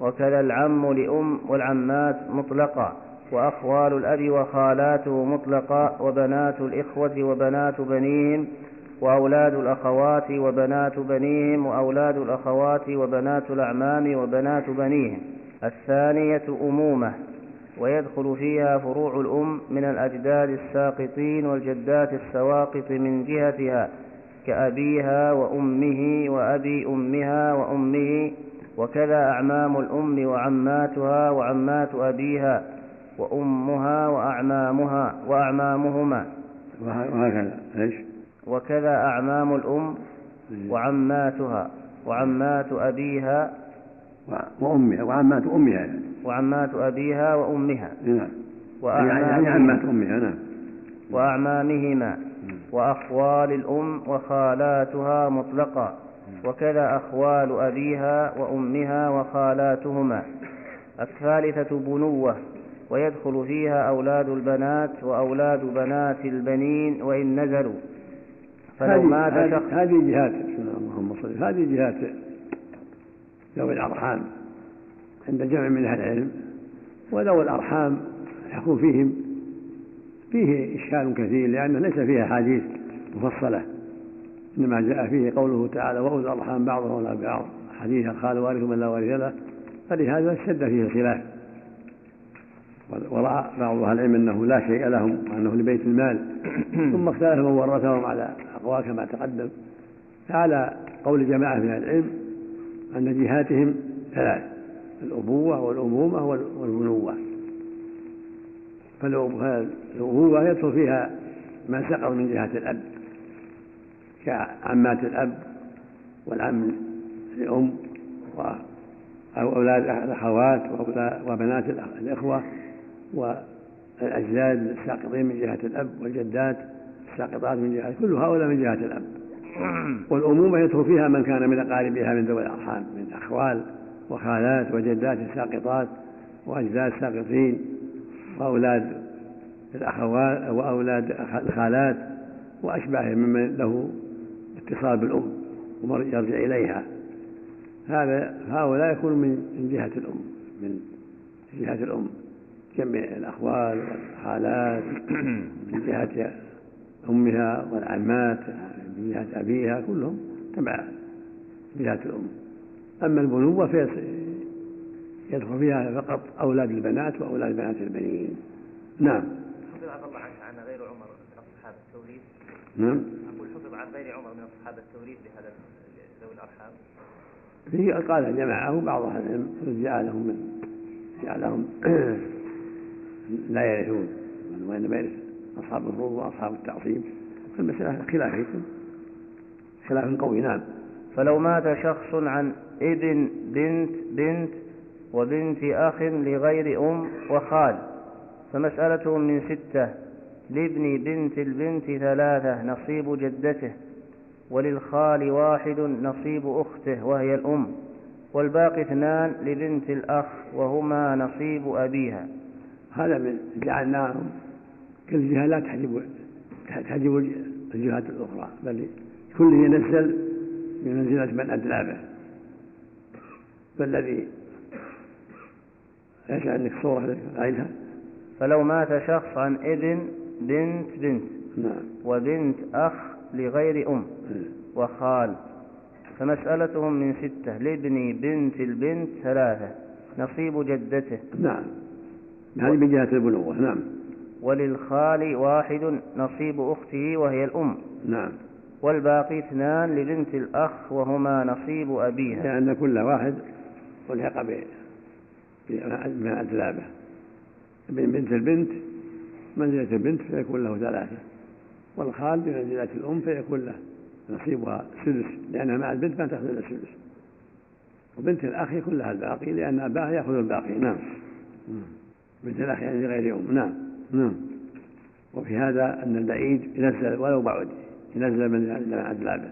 Speaker 2: وكذا العم لأم والعمات مطلقا وأخوال الأب وخالاته مطلقا وبنات الإخوة وبنات بنيهم وأولاد الأخوات وبنات بنيهم وأولاد الأخوات وبنات الأعمام وبنات بنيهم. الثانية أمومة ويدخل فيها فروع الأم من الأجداد الساقطين والجدات السواقط من جهتها كأبيها وأمه وأبي أمها وأمه وكذا أعمام الأم وعماتها وعمات أبيها وأمها وأعمامها وأعمامهما.
Speaker 4: وهكذا إيش؟
Speaker 2: وكذا أعمام الأم وعماتها وعمات أبيها
Speaker 4: وأمها وعمات أمها
Speaker 2: وعمات أبيها وأمها.
Speaker 4: نعم. يعني عمات أمها نعم.
Speaker 2: وأعمامهما. وأخوال الأم وخالاتها مطلقا. وكذا أخوال أبيها وأمها وخالاتهما. الثالثة بنوة ويدخل فيها أولاد البنات وأولاد بنات البنين وإن نزلوا.
Speaker 4: فلو مات شخص هذه جهات اللهم صل هذه جهات ذوي الأرحام عند جمع من أهل العلم. وذوي الأرحام يكون فيهم فيه إشكال كثير لأنه ليس فيه أحاديث مفصلة إنما جاء فيه قوله تعالى وأولو الأرحام بعضهم أولى بعض حديث الخال وارث من لا وارث له فلهذا اشتد فيه الخلاف. ورأى بعض أهل العلم أنه لا شيء لهم وأنه لبيت المال. [CLEARS THROAT] ثم اختلف من ورثهم على أقوال كما تقدم. فعلى قول جماعة من العلم أن جهاتهم ثلاث الأبوة والأمومة والبنوة فالأبوة يدخل فيها ما سقط من جهة الأب. كعمات الأب والعم الأم أو أولاد الأخوات وبنات الإخوة والأجداد الساقطين من جهة الأب والجدات الساقطات من جهة كل هؤلاء من جهة الأب. والأمومة يدخل فيها من كان من أقاربها من ذوي الأرحام من أخوال وخالات وجدات ساقطات وأجداد ساقطين وأولاد الأخوات وأولاد الخالات وأشباههم ممن له اتصال بالأم ويرجع إليها. هذا هؤلاء يكون من جهة الأم من جهة الأم. جمع الأخوال والخالات [COUGHS] من جهة أمها والعمات من جهة أبيها كلهم تبع جهة الأم. أما البنوة يدخل فيها فقط أولاد البنات وأولاد بنات البنين. نعم.
Speaker 5: حفظ الله عنك عن غير عمر من أصحاب التوريث
Speaker 4: نعم.
Speaker 5: أقول حفظ عن غير عمر من أصحاب التوريث لهذا ذوي الأرحام.
Speaker 4: فيه قال جماعة بعض أهل العلم جعلهم من جعلهم [CLEARS THROAT] لا يرثون وإنما يرث أصحاب الفروض وأصحاب التعصيب. المسألة خلافية. خلاف قوي نعم.
Speaker 2: فلو مات شخص عن ابن بنت بنت وبنت أخ لغير أم وخال فمسألة من ستة لابن بنت البنت ثلاثة نصيب جدته وللخال واحد نصيب أخته وهي الأم والباقي اثنان لبنت الأخ وهما نصيب أبيها.
Speaker 4: هذا من جعلناهم كل جهة لا تحجب تحجب الجهات الأخرى بل كل ينزل بمنزلة من أدلى به فالذي إيش عندك صورة عينها.
Speaker 2: فلو مات شخص عن ابن بنت بنت.
Speaker 4: نعم.
Speaker 2: وبنت أخ لغير أم.
Speaker 4: إيه.
Speaker 2: وخال. فمسألتهم من ستة. لابن بنت البنت ثلاثة. نصيب جدته.
Speaker 4: نعم. هذه من جهة البنوة نعم.
Speaker 2: وللخال واحد. نصيب أخته وهي الأم.
Speaker 4: نعم.
Speaker 2: والباقي اثنان لبنت الأخ وهما نصيب أبيها.
Speaker 4: لأن كل واحد ألحق ب- به. ابن بنت البنت منزلة البنت فيكون له ثلاثة والخال بمنزلة الأم فيكون له نصيبها سدس لأنها مع البنت ما تأخذ إلا السدس وبنت الأخ يكون لها الباقي لأن أباها يأخذ الباقي. نعم. بنت الأخ يعني لغير أم. نعم. نعم. وفي هذا أن البعيد ينزل ولو بعد ينزل من أدلى به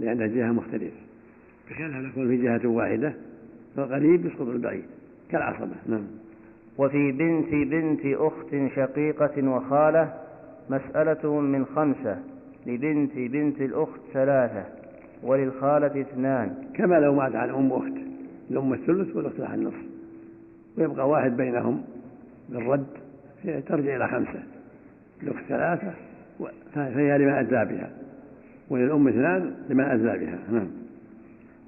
Speaker 4: لأن الجهة مختلفة. بخلاف يكون في جهة واحدة فالقريب يسقط البعيد. كالعصبة. نعم.
Speaker 2: وفي بنت بنت أخت شقيقة وخالة مسألتهم من خمسة لبنت بنت الأخت ثلاثة وللخالة اثنان.
Speaker 4: كما لو مات عن أم أخت الأم الثلث والأخت لها النصف. ويبقى واحد بينهم بالرد ترجع إلى خمسة. الأخت ثلاثة فهي لمن أدلى بها وللأم اثنان لمن أدلى بها. نعم.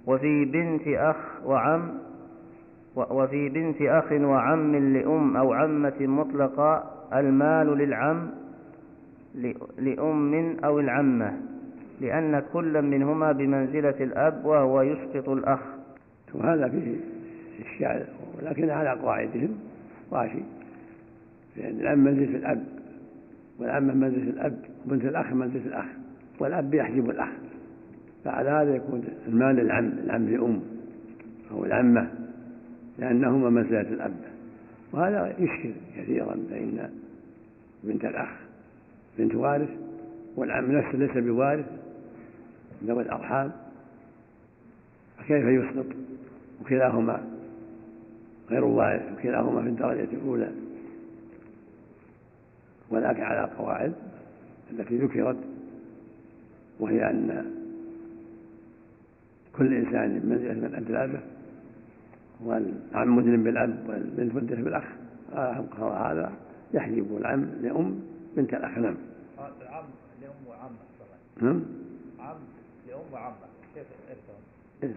Speaker 2: وفي بنت أخ وعم وفي بنت أخ وعم لأم أو عمة مطلقة المال للعم لأم أو العمة لأن كل منهما بمنزلة الأب وهو يسقط الأخ.
Speaker 4: وهذا فيه إشكال ولكن على قواعدهم راشي لأن العم منزلة الأب والعمة منزلة الأب وبنت الأخ منزلة الأخ والأب يحجب الأخ. فعلى هذا يكون المال للعم العم لأم أو العمة. لأنهما منزلة الأب. وهذا يشكل كثيرا فإن بنت الأخ بنت وارث والعم نفسه ليس بوارث ذوي الأرحام. فكيف يسقط؟ وكلاهما غير وارث وكلاهما في الدرجة الأولى. ولكن على قواعد التي ذكرت وهي أن كل إنسان منزلة من أدلابه والعم مدن بالأب والبنت مدن بالأخ هذا يحجب العم لأم بنت الأخ نعم.
Speaker 5: العم وعمة طبعا
Speaker 4: نعم.
Speaker 5: عم لأم وعمة كيف؟
Speaker 4: إيه.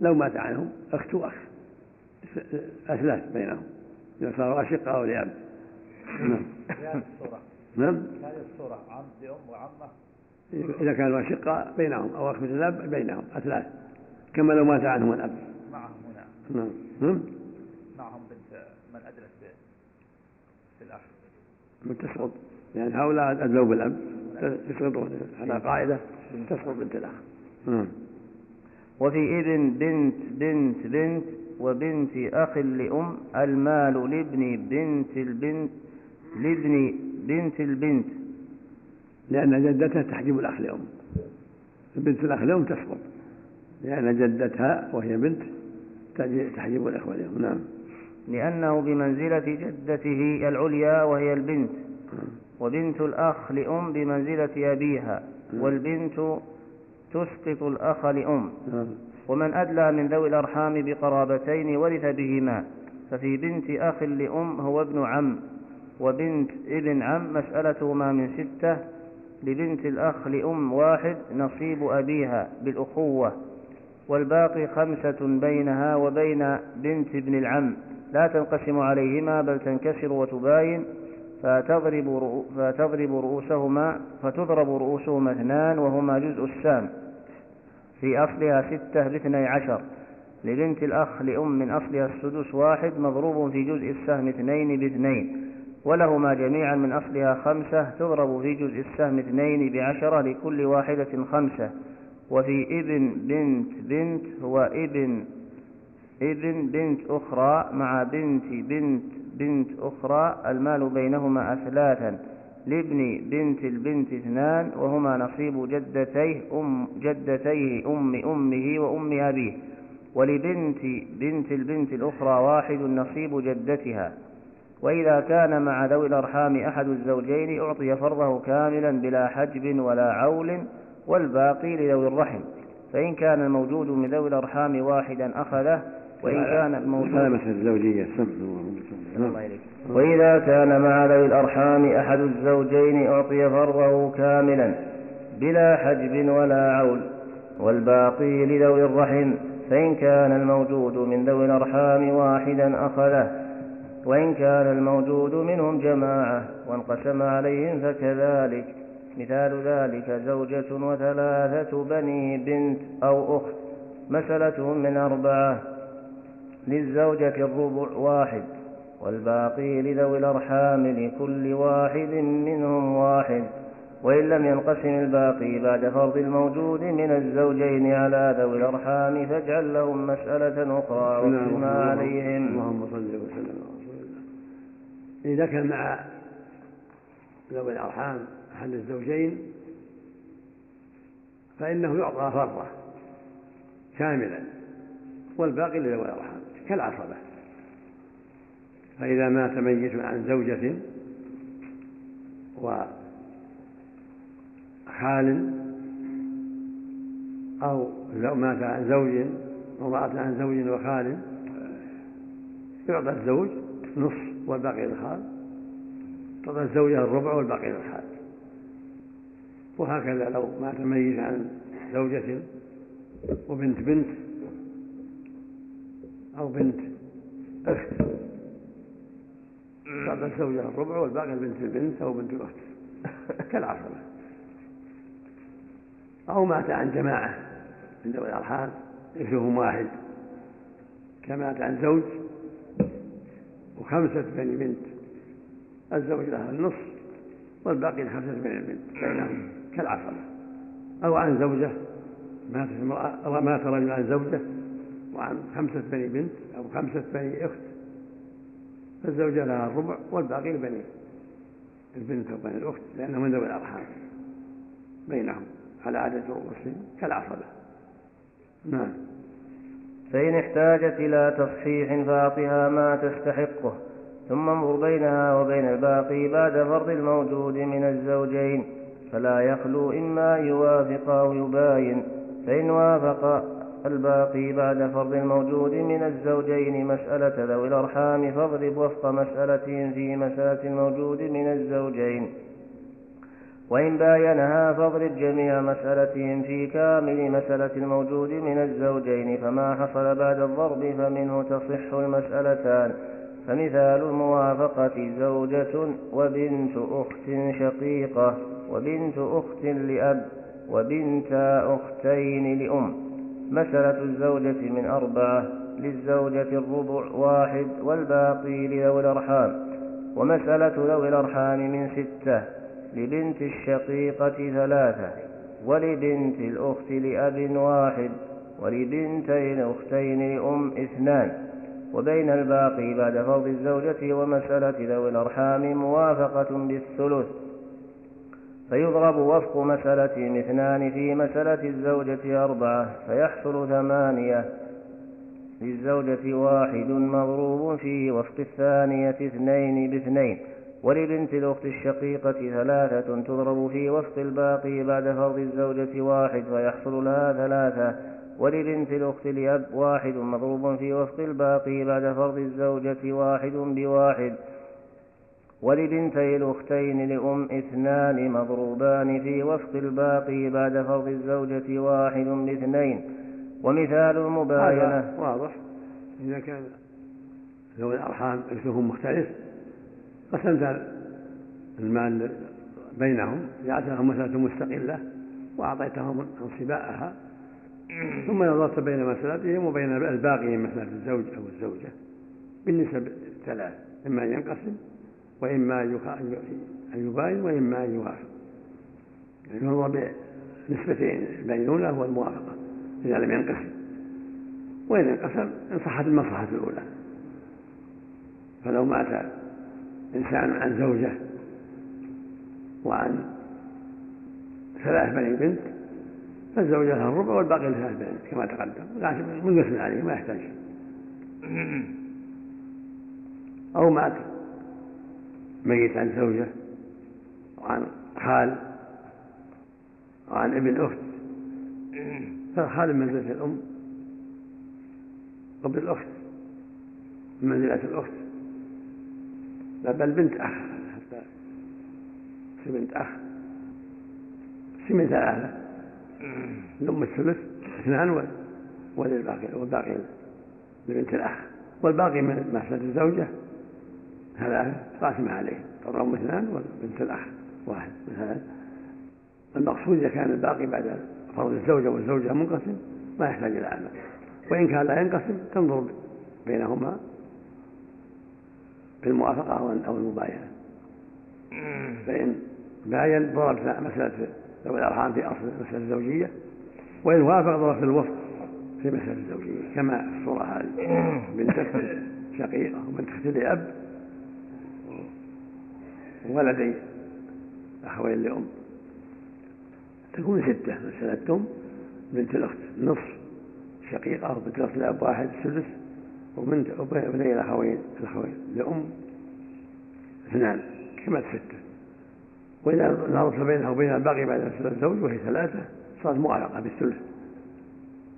Speaker 4: لو مات عنهم أخت وأخ أثلاث بينهم إذا صاروا أشقة أو لأب. نعم.
Speaker 5: هذه الصورة.
Speaker 4: نعم.
Speaker 5: هذه الصورة عم لأم وعمة.
Speaker 4: إذا كانوا أشقاء بينهم أو أخ مثل الأب بينهم أثلاث كما لو مات عنهم الأب.
Speaker 5: معهم.
Speaker 4: نعم. نعم.
Speaker 5: معهم بنت من ب- في الأخ.
Speaker 4: تسقط. لأن هؤلاء أدلوا بالأب. تسقطون. على قاعدة. تسقط بنت الأخ. نعم.
Speaker 2: وفي ابن بنت بنت بنت وبنت أخ لأم المال لابن بنت البنت لابن بنت البنت.
Speaker 4: لأن جدتها تحجب الأخ لأم. بنت الأخ لأم تسقط. لأن جدتها وهي بنت تحجب الأخوة لأم نعم.
Speaker 2: لأنه بمنزلة جدته العليا وهي البنت. وبنت الأخ لأم بمنزلة أبيها. والبنت تسقط الأخ لأم.
Speaker 4: نعم.
Speaker 2: ومن أدلى من ذوي الأرحام بقرابتين ورث بهما. ففي بنت أخ لأم هو ابن عم. وبنت ابن عم مسألتهما من ستة. لبنت الأخ لأم واحد نصيب أبيها بالأخوة. والباقي خمسة بينها وبين بنت ابن العم. لا تنقسم عليهما بل تنكسر وتباين. فتضرب فتضرب رؤوسهما فتضرب رؤوسهما اثنان وهما جزء السام. في أصلها ستة باثني عشر. لبنت الأخ لأم من أصلها السدس واحد مضروب في جزء السهم اثنين باثنين. ولهما جميعا من أصلها خمسة تضرب في جزء السهم اثنين بعشرة لكل واحدة خمسة. وفي ابن بنت بنت هو ابن ابن بنت أخرى مع بنت بنت بنت أخرى المال بينهما أثلاثا لابن بنت البنت اثنان وهما نصيب جدتيه أم جدتيه أم أمه وأم أبيه ولبنت بنت البنت الأخرى واحد نصيب جدتها. وإذا كان مع ذوي الأرحام أحد الزوجين أعطي فرضه كاملا بلا حجب ولا عول والباقي لذوي الرحم. فإن كان الموجود من ذوي الأرحام واحدا أخذه وإن كان الموجود
Speaker 4: الزوجية.
Speaker 2: الله إليك. وإذا كان مع ذوي الأرحام أحد الزوجين أعطي فرضه كاملا بلا حجب ولا عول. والباقي لذوي الرحم فإن كان الموجود من ذوي الأرحام واحدا أخذه. وإن كان الموجود منهم جماعة وانقسم عليهم فكذلك. مثال ذلك زوجة وثلاثة بني بنت أو أخت مسألتهم من أربعة للزوجة الربع واحد والباقي لذوي الأرحام لكل واحد منهم واحد وإن لم ينقسم الباقي بعد فرض الموجود من الزوجين على ذوي الأرحام فاجعل لهم مسألة أخرى واقسمها عليهم.
Speaker 4: اللهم صل وسلم على رسول الله. إذا كان مع ذوي الأرحام أحد الزوجين فإنه يعطى فرضه كاملا والباقي لذوي الأرحام كالعصبة. فإذا مات ميت عن زوجة وخال أو لو مات عن زوج ومات عن زوج وخال يعطى الزوج نصف والباقي للخال تعطى الزوجة الربع والباقي للخال. وهكذا لو مات ميت عن زوجة وبنت بنت أو بنت أخت. تعطى الزوجة الربع والباقي لبنت البنت أو بنت الأخت [LAUGHS] كالعصبة. أو مات عن جماعة من ذوي الأرحام يكفيهم واحد. كمات عن زوج وخمسة بني بنت. الزوج لها النصف والباقي لخمسة بني البنت بينهم كالعصبة أو عن زوجة ماتت امرأة مات رجل عن زوجة وعن خمسة بني بنت أو خمسة بني أخت. فالزوجة لها الربع والباقي لبني البنت وبني الأخت لأنهم من ذوي الأرحام بينهم على عدد رؤوسهم كالعصبة. نعم.
Speaker 2: فإن احتاجت إلى تصحيح فأعطها ما تستحقه ثم انظر بينها وبين الباقي بعد فرض الموجود من الزوجين. فلا يخلو إما يوافق أو يباين فإن وافق الباقي بعد فرض الموجود من الزوجين مسألة ذوي الأرحام فاضرب وفق مسألتهم في مسألة الموجود من الزوجين. وإن باينها فاضرب جميع مسألتهم في كامل مسألة الموجود من الزوجين فما حصل بعد الضرب فمنه تصح المسألتان. فمثال الموافقة زوجة وبنت أخت شقيقة. وبنت أخت لأب وبنت أختين لأم. مسألة الزوجة من أربعة للزوجة الربع واحد والباقي لذوي الأرحام. ومسألة ذوي الأرحام من ستة لبنت الشقيقة ثلاثة ولبنت الأخت لأب واحد ولبنتي الأختين لأم اثنان. وبين الباقي بعد فرض الزوجة ومسألة ذوي الأرحام موافقة بالثلث. فيضرب وفق مسألتهم اثنان في مسألة الزوجة أربعة فيحصل ثمانية. للزوجة واحد مضروب في وفق الثانية اثنين باثنين. ولبنت الأخت الشقيقة ثلاثة تضرب في وفق الباقي بعد فرض الزوجة واحد فيحصل لها ثلاثة. ولبنت الأخت لأب واحد مضروب في وفق الباقي بعد فرض الزوجة واحد بواحد. ولبنتي الأختين لأم اثنان مضروبان في وفق الباقي بعد فرض الزوجة واحد باثنين. ومثال المباينة.
Speaker 4: واضح. إذا كان ذوي الأرحام إرثهم مختلف قسمت المال بينهم. جعلتها مسألة مستقلة وأعطيتهم انصباءها ثم نظرت بين مسألتهم وبين الباقي من مسألة الزوج أو الزوجة بالنسب الثلاث إما أن ينقسم وإما أن يباين وإما أن يوافق يعني ينظر بنسبتين البينونة والموافقة إذا لم ينقسم. وإن انقسم إن صحت المصلحة الأولى. فلو مات إنسان عن زوجة وعن ثلاث بني بنت فالزوجة لها الربع والباقي لها البنت كما تقدم. لكن منقسم عليه ما يحتاج. [COUGHS] أو مات ميت عن زوجة وعن خال وعن ابن أخت. فالخال من منزلة الأم قبل الأخت من منزلة الأخت. لا بل بنت أخ حتى بنت أخ. سمن ثلاثة الأم الثلث اثنان وللباقي والباقي لبنت الأخ. والباقي من محسنة الزوجة ثلاثة قاسمة عليه الأم اثنان وبنت الأخ واحد من ثلاثة المقصود إذا كان الباقي بعد فرض الزوجة والزوجة منقسم ما يحتاج إلى عمل. وإن كان لا ينقسم تنظر بينهما في الموافقة أو المباينة. فإن باين ضربت مسألة ذوي الأرحام في أصل المسألة الزوجية وإن وافق ضربت الوفق في مسألة الزوجية كما في الصورة هذه بنت شقيقة وبنت أخت لأب وولدي أخوين لأم. تكون ستة مسألة أم بنت الأخت نصف شقيقة وبنت الأخت لأب واحد سدس وبنت ابني الأخوين الأخوين لأم اثنان كما ستة. وإذا نظرت بينها وبين الباقي بعد مسألة الزوج وهي ثلاثة صارت موافقة بالثلث.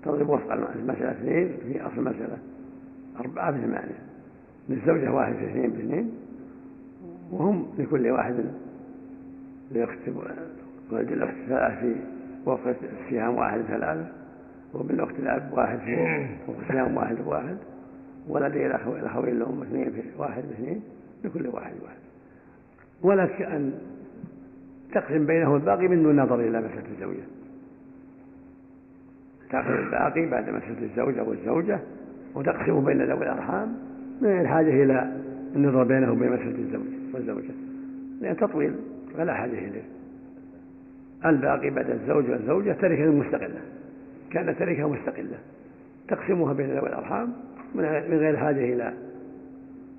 Speaker 4: تضرب وفق المسألة اثنين في أصل المسألة أربعة بثمانية للزوجة واحد في اثنين باثنين وهم لكل واحد لأخت ولد الأخت ثلاث في وفق السهام واحد ثلاثة وابن أخت الأب واحد في وفق السهام واحد بواحد ولدي الأخوين لهم اثنين في واحد باثنين لكل واحد واحد. ولك أن تقسم بينه الباقي من دون نظر إلى مسألة الزوجة. تأخذ الباقي بعد مسألة الزوجة والزوجة وتقسم بين ذوي الأرحام من الحاجة إلى النظر بينه وبين مسألة الزوج والزوجة. لأن تطويل فلا حاجة إليه. الباقي بعد الزوج والزوجة تركة مستقلة. كانت تركة مستقلة. تقسمها بين ذوي الأرحام من غير حاجة إلى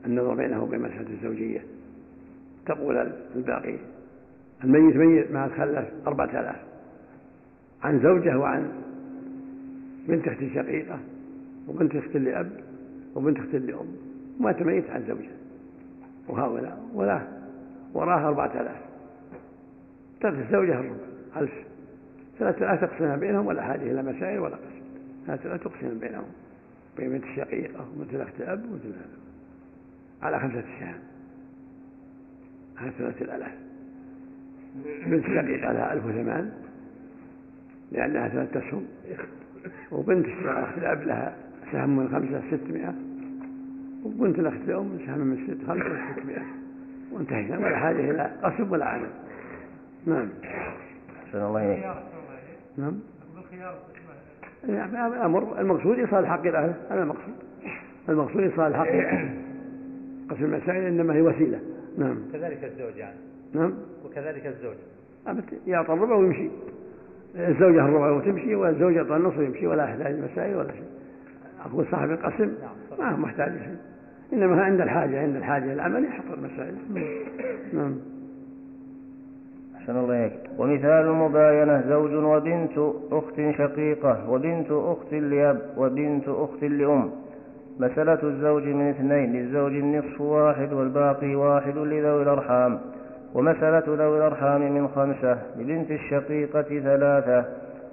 Speaker 4: النظر بينه وبين مسألة الزوجية. تقول الباقي الميت ميت ما خلف أربعة آلاف. عن زوجة وعن بنت أخت شقيقة وبنت أخت لأب وبنت أخت لأم. مات ميت عن زوجة وهؤلاء ولا وراها أربعة آلاف. ترك الزوجة الربع ألف ثلاثة لا تقسمها بينهم ولا حاجة إلى مسائل ولا قسم. ثلاثة لا تقسم بينهم بين بنت الشقيقة وبنت الأخت أب وبنت على خمسة سهام على ثلاثة الآلاف بنت شقيقة لها ألف وثمان لأنها ثلاثة أسهم. وبنت الأخت الأب لها سهم من خمسة ستمائة. وبنت الأخت الأم سهم من ست خمسة ستمائة وانتهينا ولا حاجة إلى قسم ولا عمل نعم.
Speaker 2: أحسن الله إليك.
Speaker 4: نعم. الأمر المقصود إيصال الحق إلى أهله هذا المقصود. المقصود إيصال الحق قسم المسائل إنما هي وسيلة. نعم.
Speaker 5: كذلك الزوج يعني.
Speaker 4: نعم.
Speaker 5: وكذلك الزوج.
Speaker 4: يعطى الربع ويمشي. الزوجة الربع وتمشي والزوج يعطى النصف ويمشي ولا يحتاج مسائل ولا شيء. أقول صاحب القسم. ما هو محتاج شيء. إنما عند الحاجة عند الحاجة إلى العمل يحط المسائل. [COUGHS] نعم.
Speaker 2: أحسن الله إليك. ومثال المباينة زوج وبنت أخت شقيقة وبنت أخت لأب وبنت أخت لأم. مسألة الزوج من اثنين للزوج النصف واحد والباقي واحد لذوي الأرحام. ومسألة ذوي الأرحام من خمسة لبنت الشقيقة ثلاثة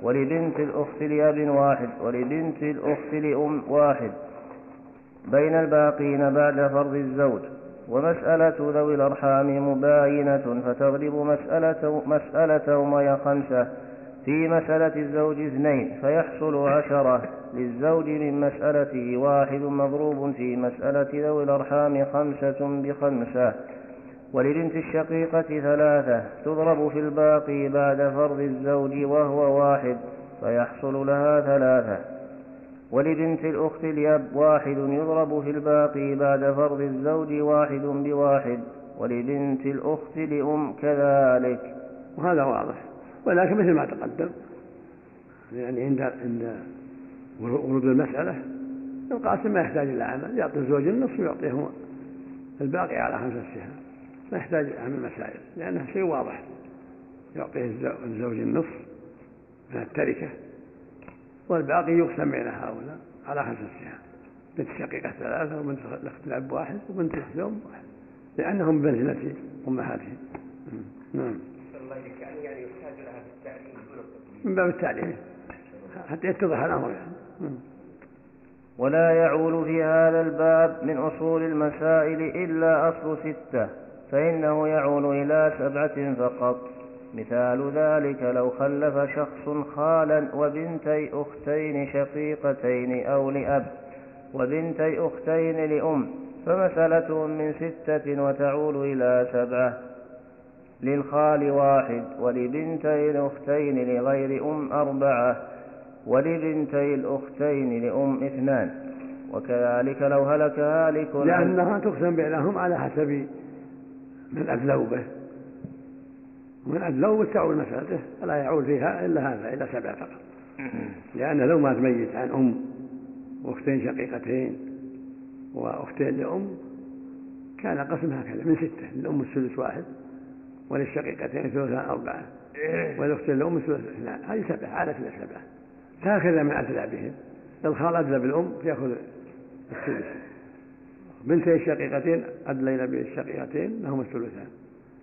Speaker 2: ولبنت الأخت لأب واحد ولبنت الأخت لأم واحد. بين الباقين بعد فرض الزوج ومسألة ذوي الأرحام مباينة فتغلب مسألة مسألتهم وهي خمسة في مسألة الزوج اثنين فيحصل عشرة للزوج من مسألته واحد مضروب في مسألة ذوي الأرحام خمسة بخمسة ولبنت الشقيقة ثلاثة تضرب في الباقي بعد فرض الزوج وهو واحد فيحصل لها ثلاثة. ولبنت الأخت لأب واحد يضرب في الباقي بعد فرض الزوج واحد بواحد ولبنت الأخت لأم كذلك.
Speaker 4: وهذا واضح. ولكن مثل ما تقدم يعني عند عند ورود المسألة القاسم ما يحتاج إلى عمل يعطي الزوج النصف ويعطيه الباقي على خمسة سهام ما يحتاج عمل مسائل لأنه شيء واضح. يعطيه الزوج النصف من التركة والباقي يقسم بين هؤلاء على خمسة سهام بنت شقيقة ثلاثة وبنت الأخت الأب واحد وبنت الأخت الأم واحد لأنهم بمنزلة أمهاتهم. نعم.
Speaker 6: يعني يحتاج لها في التعليم
Speaker 4: من باب التعليم. حتى يتضح الأمر يعني.
Speaker 2: ولا يعول في هذا الباب من أصول المسائل إلا أصل ستة فإنه يعول إلى سبعة فقط. مثال ذلك لو خلف شخص خالا وبنتي أختين شقيقتين أو لأب وبنتي أختين لأم فمسألة من ستة وتعول إلى سبعة. للخال واحد ولبنتي الأختين لغير أم أربعة ولبنتي الأختين لأم اثنان. وكذلك لو هلك هالك
Speaker 4: لأنها تقسم بينهم على حسب من أدلوا به. ومن أدلوا تعول مسألته فلا يعول فيها إلا هذا إلا سبع فقط. لأن لو مات ميت عن أم وأختين شقيقتين وأختين لأم كان قسم هكذا من ستة للأم السدس واحد وللشقيقتين ثلثان أربعة والأختين لأم السدس اثنان. هذه سبعة عادت إلى سبعة هكذا من أدلى بهم. الخال أدلى بالأم يأخذ السدس بنتي الشقيقتين أدلينا بالشقيقتين لهم الثلثان.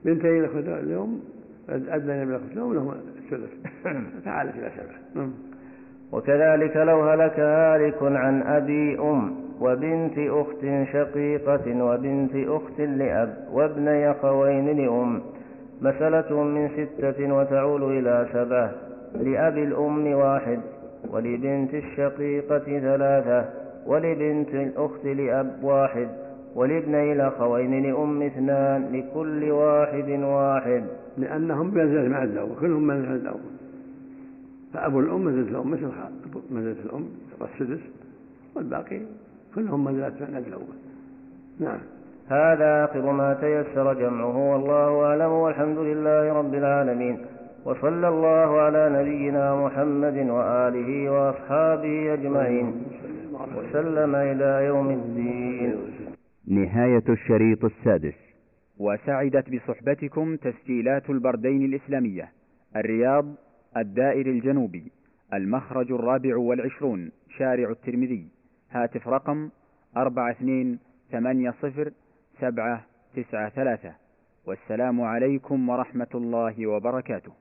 Speaker 4: بنتي الأم أدنى من الأخت لهم الثلث. [LAUGHS] فعالت إلى سبعة. نعم.
Speaker 2: وكذلك لو هلك هالك عن أبي أم وبنت أخت شقيقة وبنت أخت لأب وابني أخوين لأم مسألة من ستة وتعول إلى سبعة لأب الأم واحد ولبنت الشقيقة ثلاثة ولبنت الأخت لأب واحد. ولابني الأخوين لأم اثنان لكل واحد واحد.
Speaker 4: لأنهم بمنزلة مع الزوج كلهم منزلة الزوج فأبو الأم منزلة الأم مثل منزلة الأم السدس والباقي كلهم منزلة مع الزوج نعم.
Speaker 2: هذا آخر ما تيسر جمعه والله أعلم والحمد لله رب العالمين. وصلى الله على نبينا محمد وآله وأصحابه أجمعين. وسلم إلى يوم الدين.
Speaker 7: نهاية الشريط السادس. وسعدت بصحبتكم تسجيلات البردين الإسلامية الرياض الدائر الجنوبي المخرج الرابع والعشرون شارع الترمذي. هاتف رقم أربعة اثنين ثمانية صفر سبعة تسعة ثلاثة. والسلام عليكم ورحمة الله وبركاته.